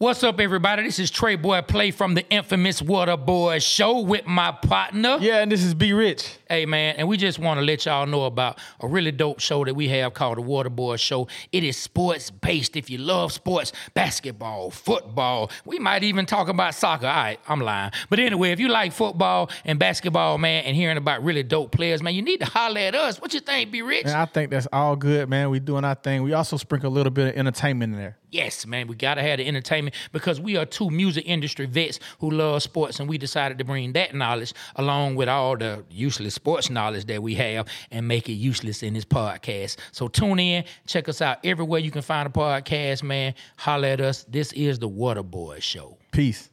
What's up, everybody? This is Trey Boy Play from the infamous Water Boy Show with my partner. Yeah, and this is B Rich. Hey, man, and we just want to let y'all know about a really dope show that we have called the Water Boy Show. It is sports based. If you love sports, basketball, football, we might even talk about soccer. All right, I'm lying. But anyway, if you like football and basketball, man, and hearing about really dope players, man, you need to holler at us. What you think, B Rich? And I think that's all good, man. We doing our thing. We also sprinkle a little bit of entertainment in there. Yes, man, we gotta have the entertainment because we are two music industry vets who love sports, and we decided to bring that knowledge along with all the useless sports knowledge that we have and make it useless in this podcast. So tune in, check us out everywhere you can find a podcast, man. Holler at us. This is the Water Boy Show. Peace.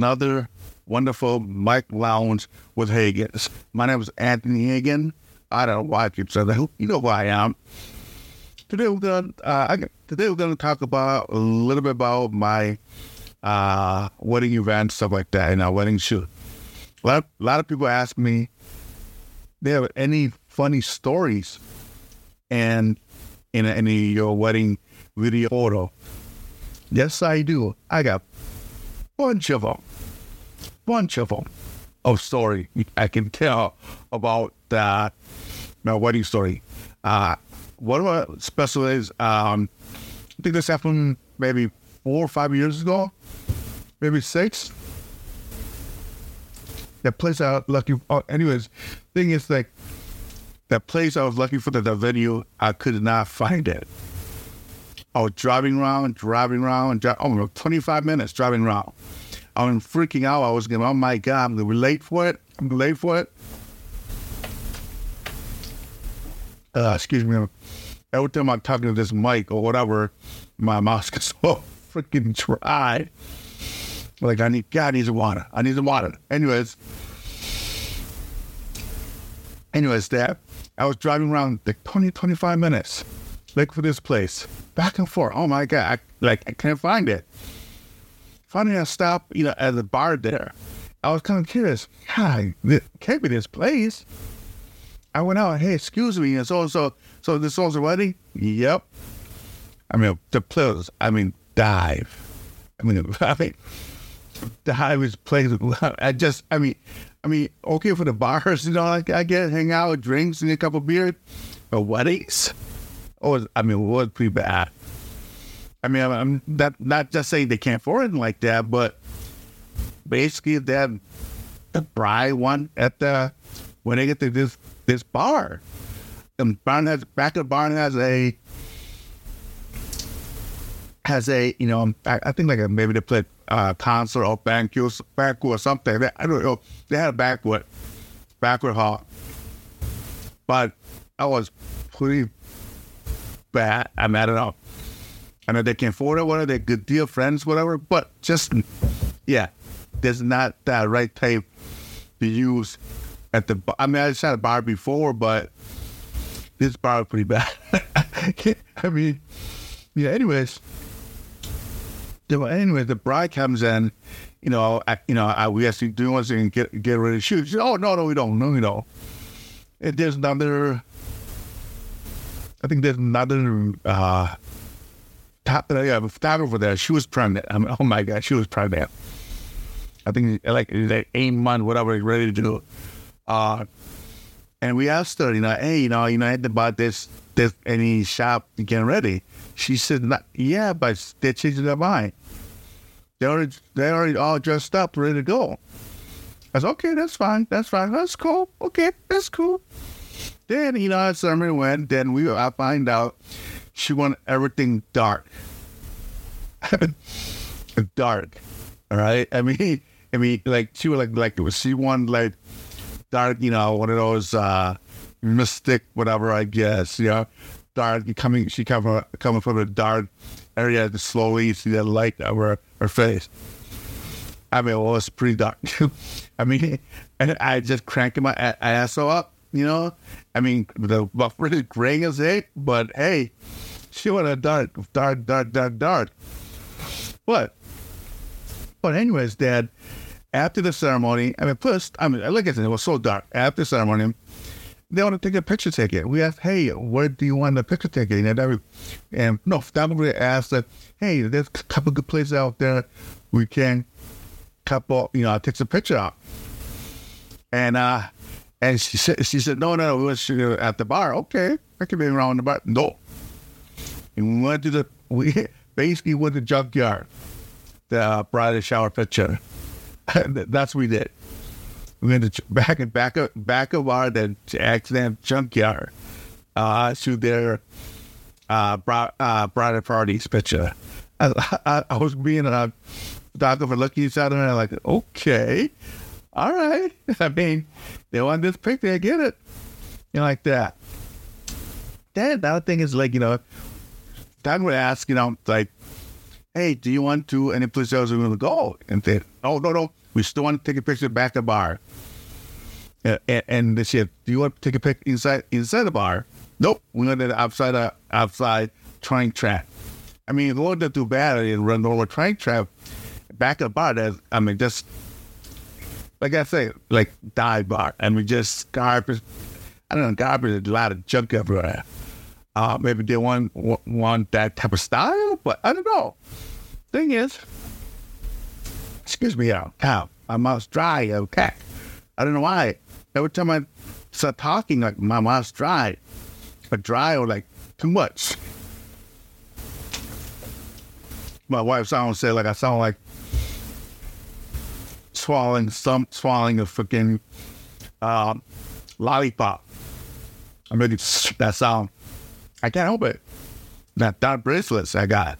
Another wonderful Mike Lounge with Hagens. My name is Anthony Hagen. I don't know why I keep saying that. You know who I am. Today we're gonna uh, I, today we're gonna talk about a little bit about my uh, wedding event stuff like that and our wedding shoot. A lot, a lot of people ask me, they have any funny stories and in any your wedding video photo. Yes, I do. I got bunch of them, bunch of them of story I can tell about that my wedding story. Uh, one of my special is um, I think this happened maybe four or five years ago, maybe six. That place I was lucky. Oh, anyways, thing is like that place I was lucky for the, the venue. I could not find it. I was driving around, driving around, dri- oh, 25 minutes driving around. I was freaking out. I was going, oh my God, I'm going to be late for it. I'm gonna be late for it. Uh, excuse me. Every time I'm talking to this mic or whatever, my mouth gets so freaking dry. Like, I need, God needs water. I need some water. Anyways, anyways, that I was driving around like 20, 25 minutes looking for this place, back and forth. Oh my God, I, like I can't find it. Finally, I stopped, you know, at the bar there. I was kind of curious. God, this can't be this place. I went out. Hey, excuse me. And so, so, so this a wedding. Yep. I mean, the players. I mean, dive. I mean, I mean, dive is place. I just, I mean, I mean, okay for the bars, you know, like I get hang out, drinks, and a couple beers, but weddings. Oh, I mean, was pretty bad. I mean, I'm, not not just saying they can't afford it like that, but basically that bride one at the when they get to this this bar, the barn has back of barn has a has a you know I, I think like a, maybe they played uh, concert or banquet banquet or something. I don't know. They had a banquet banquet hall, but I was pretty bad. I mean, I don't know. I know they can afford it, whatever, they're good deal friends, whatever, but just, yeah, there's not that right type to use at the. I mean, I just had a bar before, but this bar is pretty bad. I mean, yeah, anyways. So anyways, the bride comes in, you know, I, you know, I, we actually do thing and get get ready to shoot. She said, oh no, no, we don't, no, we don't. And there's another I think there's another uh, top yeah, photographer there. She was pregnant. I mean, oh my god, she was pregnant. I think like like eight months, whatever, ready to do. Uh, and we asked her, you know, hey, you know, you know, I had about this, this any shop getting ready. She said, not, yeah, but they're changing their mind. They already, they already all dressed up, ready to go. I said, okay, that's fine, that's fine, that's cool, okay, that's cool. Then, you know, summer went, then we I find out she wanted everything dark. dark. All right. I mean I mean like she was like like it was she wanted like dark, you know, one of those uh mystic whatever I guess, you know. Dark coming she coming coming from a dark area to slowly see the light over her face. I mean, it was pretty dark. I mean, and I just cranked my ass up, you know. I mean, the buff really graying as heck, but hey, she went a dark, dark, dark, dark, dark. But, but anyways, Dad, after the ceremony, I mean, first, I mean, like I said, it was so dark. After the ceremony, they want to take a picture ticket. We asked, hey, where do you want the picture ticket? And, every, and no, we asked that, hey, there's a couple good places out there we can couple, you know, take some picture out. And uh, and she said, she said, no, no, we were at the bar. Okay, I can be around the bar. No. And we went to the, we basically went to the junkyard, the uh, bridal shower picture. That's what we did. We went to back and back of back of our the accident junkyard uh, to their uh, bra- uh, bridal parties picture. I, I, I was being a doctor for looking each other and I'm like, okay, all right. I mean, they want this picture, I get it. You know, like that. Then the other thing is like, you know, Doug would ask, you know, like, hey, do you want to any place else we want to go? And they, oh, no, no, we still want to take a picture back the bar. Uh, and, and they said, do you want to take a picture inside inside the bar? Nope, we want it outside the outside train track. I mean, it wasn't too bad. I didn't run over train track back at the bar. There's, I mean, just like I say, like dive bar, and we just garbage. I don't know, garbage. A lot of junk everywhere. Uh, maybe they want want that type of style, but I don't know. Thing is, excuse me, y'all. cow. My mouth's dry. Okay, I don't know why. Every time I start talking, like my mouth's dry, but dry or like too much. My wife sounds say like I sound like swallowing some swallowing a fucking uh, lollipop. I'm mean, that sound. I can't help it. That that bracelets I got.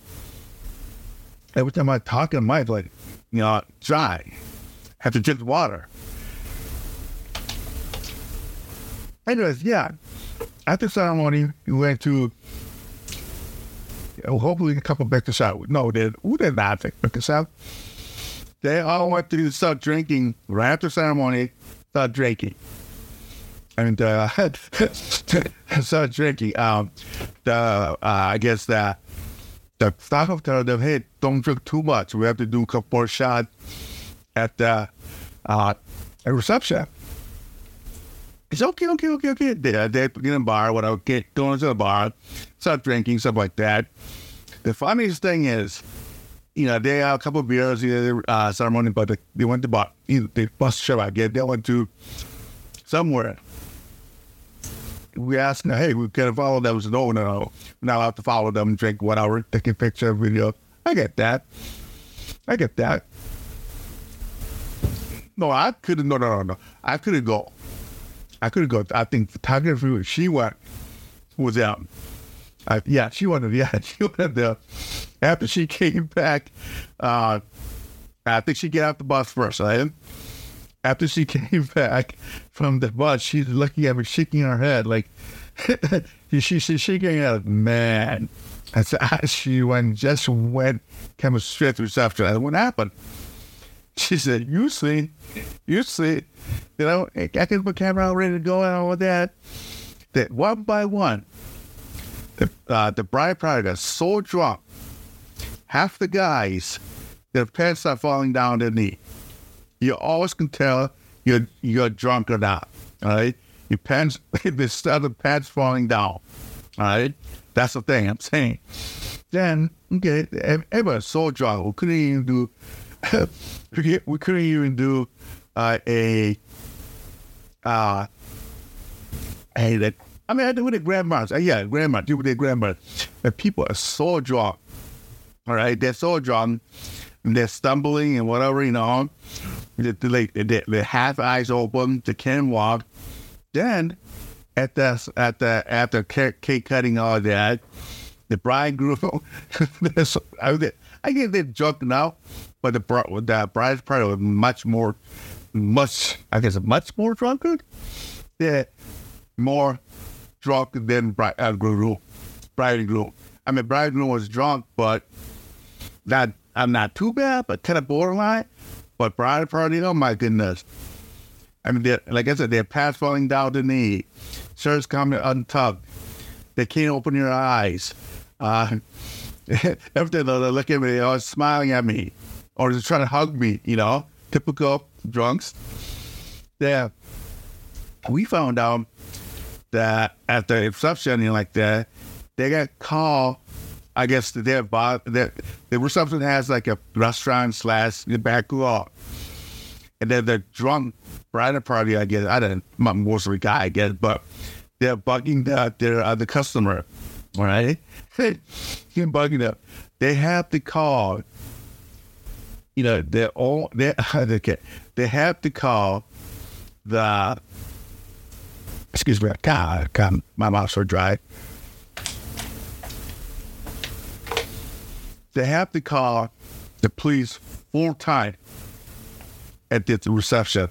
Every time I talk in my like, you know, dry. Have to drink water. Anyways, yeah. After ceremony, we went to hopefully a couple back to shot. No, they who did not take back to. They all went to start drinking right after ceremony, start drinking. And uh, start drinking. Um, the uh, I guess the the staff told them, hey, don't drink too much. We have to do a couple more shots at the uh, a reception. It's okay, okay, okay, okay. They, they get in a bar, whatever, get going to the bar, start drinking, stuff like that. The funniest thing is, you know, they had a couple of beers, you know, uh, ceremony, but they, they went to bar, you know, they bust shit out. They went to somewhere. We asked hey, we can follow them. So, no, no, no. We're not allowed to follow them, drink whatever, take a picture, video. I get that. I get that. No, I couldn't, no, no, no, no. I couldn't go. I couldn't go. I think photography, she went, was out. I, yeah, she wanted, yeah, she wanted there after she came back, uh, I think she get out the bus first, right? After she came back from the bus, she's looking at me, shaking her head, like she, she's shaking her head, man. And so she went, just went, came straight to reception. And what happened? She said, "You see, you see, you know, I can put camera out ready to go and all that. That one by one, the uh, the bride party got so drunk half the guys, their pants are falling down their knee. You always can tell you're you're drunk or not. All right, your pants, the start of pants falling down. All right, that's the thing I'm saying. Then okay, everybody's so drunk we couldn't even do we couldn't even do uh, a uh a that I mean I do with the grandmas. Uh, yeah, grandma, do with the grandmas. But people are so drunk all right, they're so drunk, they're stumbling and whatever, you know. They, they, they, they half eyes open, they can't walk. Then, at the at the after cake cutting all that, the bridegroom, I get they're drunk now, but the the bride's party was much more, much I guess much more drunken. They're more drunk than uh, bride and groom. I mean, bride and groom was drunk, but not I'm not too bad, but kind of borderline. But bride party, oh my goodness. I mean, like I said, their pants falling down the knee, shirts coming untucked. They can't open their eyes. Uh, every time they look at me, they're always smiling at me or just trying to hug me, you know, typical drunks. Yeah. We found out that at the reception, like that, they got called. I guess that their their, the reception has like a restaurant slash the back wall, and then the drunk bridal party. I guess I don't, I'm mostly guy, I guess, but they're bugging the, their other customer, right? They're bugging them. They have to call. You know, they're all they okay. They have to call the excuse me, God, God, my mouth's so dry. They have to call the police full time at the reception.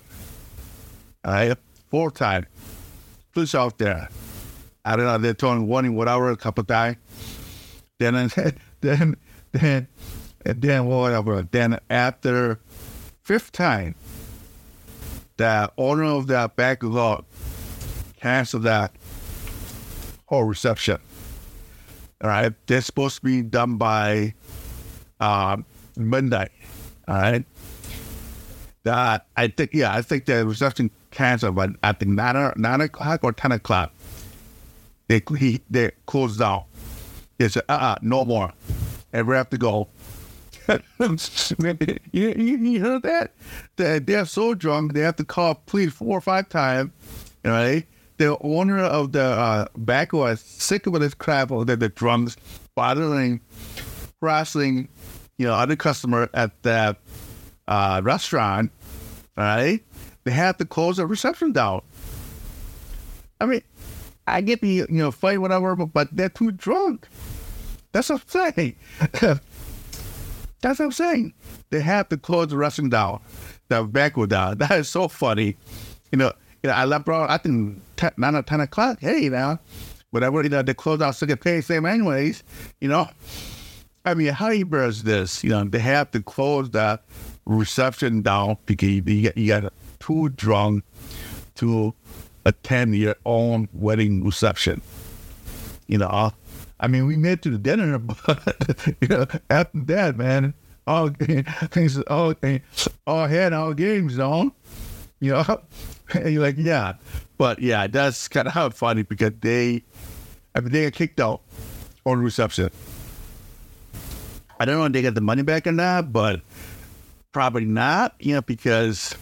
All right, full time. Police out there. I don't know. They're telling warning whatever a couple times. Then, then, then, and then whatever. Then after fifth time, the owner of that back cancel that whole reception. All right, they're supposed to be done by um, midnight. All right, that I think yeah, I think the reception canceled, but I think nine nine o'clock or ten o'clock. They he, they closed down. They said, uh, uh no more, and we have to go. you, you, you heard that? They, they're so drunk, they have to call police four or five times, right? The owner of the uh, back was sick of this crap of the, drums bothering, harassing, you know, other customer at the uh, restaurant, right? They had to close the reception down. I mean, I get the, you know, fight, whatever, but, but they're too drunk. That's what I'm saying. That's what I'm saying. They have to close the restaurant down, the back down. That is so funny. You know, you know, I left, bro. I think 10, 9 or 10 o'clock. Hey, now, whatever, you know, they close out second pay same anyways, you know. I mean, how you bears this? You know, they have to close that reception down because you, you, you got too drunk to attend your own wedding reception. You know, I mean, we made to the dinner, but you know, after that, man, all things, all all had all games on. You know, and you're like, yeah, but yeah, that's kind of funny because they, I mean, they get kicked out on reception. I don't know if they get the money back or not, but probably not, you know, because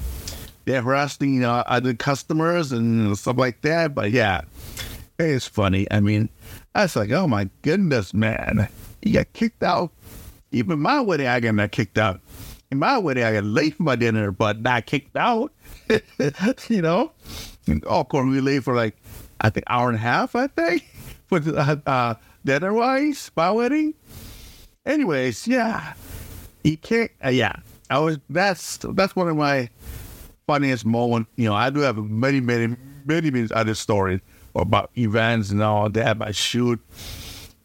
they're harassing you know, other customers and stuff like that. But yeah, it's funny. I mean, I was like, oh my goodness, man, you got kicked out. Even my wedding, I got kicked out. In my wedding, I got late for my dinner, but not kicked out. you know? And, of course, we late for like, I think, hour and a half, I think, for uh, uh, dinner-wise, my wedding. Anyways, yeah. You can't, uh, yeah. I was, that's, that's one of my funniest moments. You know, I do have many, many, many, many other stories about events and all that. I shoot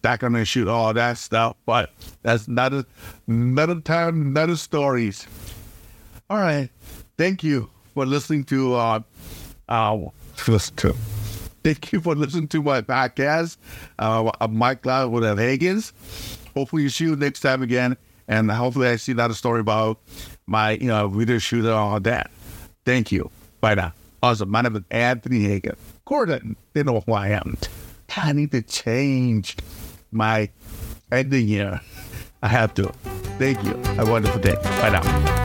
on the shoot all that stuff, but that's not a, another time, another stories. All right. Thank you for listening to uh, uh listen to. Thank you for listening to my podcast. Uh, Mike Loud with Higgins. Hopefully, you see you next time again, and hopefully, I see another story about my you know video shooter and all that. Thank you. Bye now. Also, my name is Anthony Hagen. Gordon, they know who I am. I need to change my ending here. I have to. Thank you. Have a wonderful day. Bye now.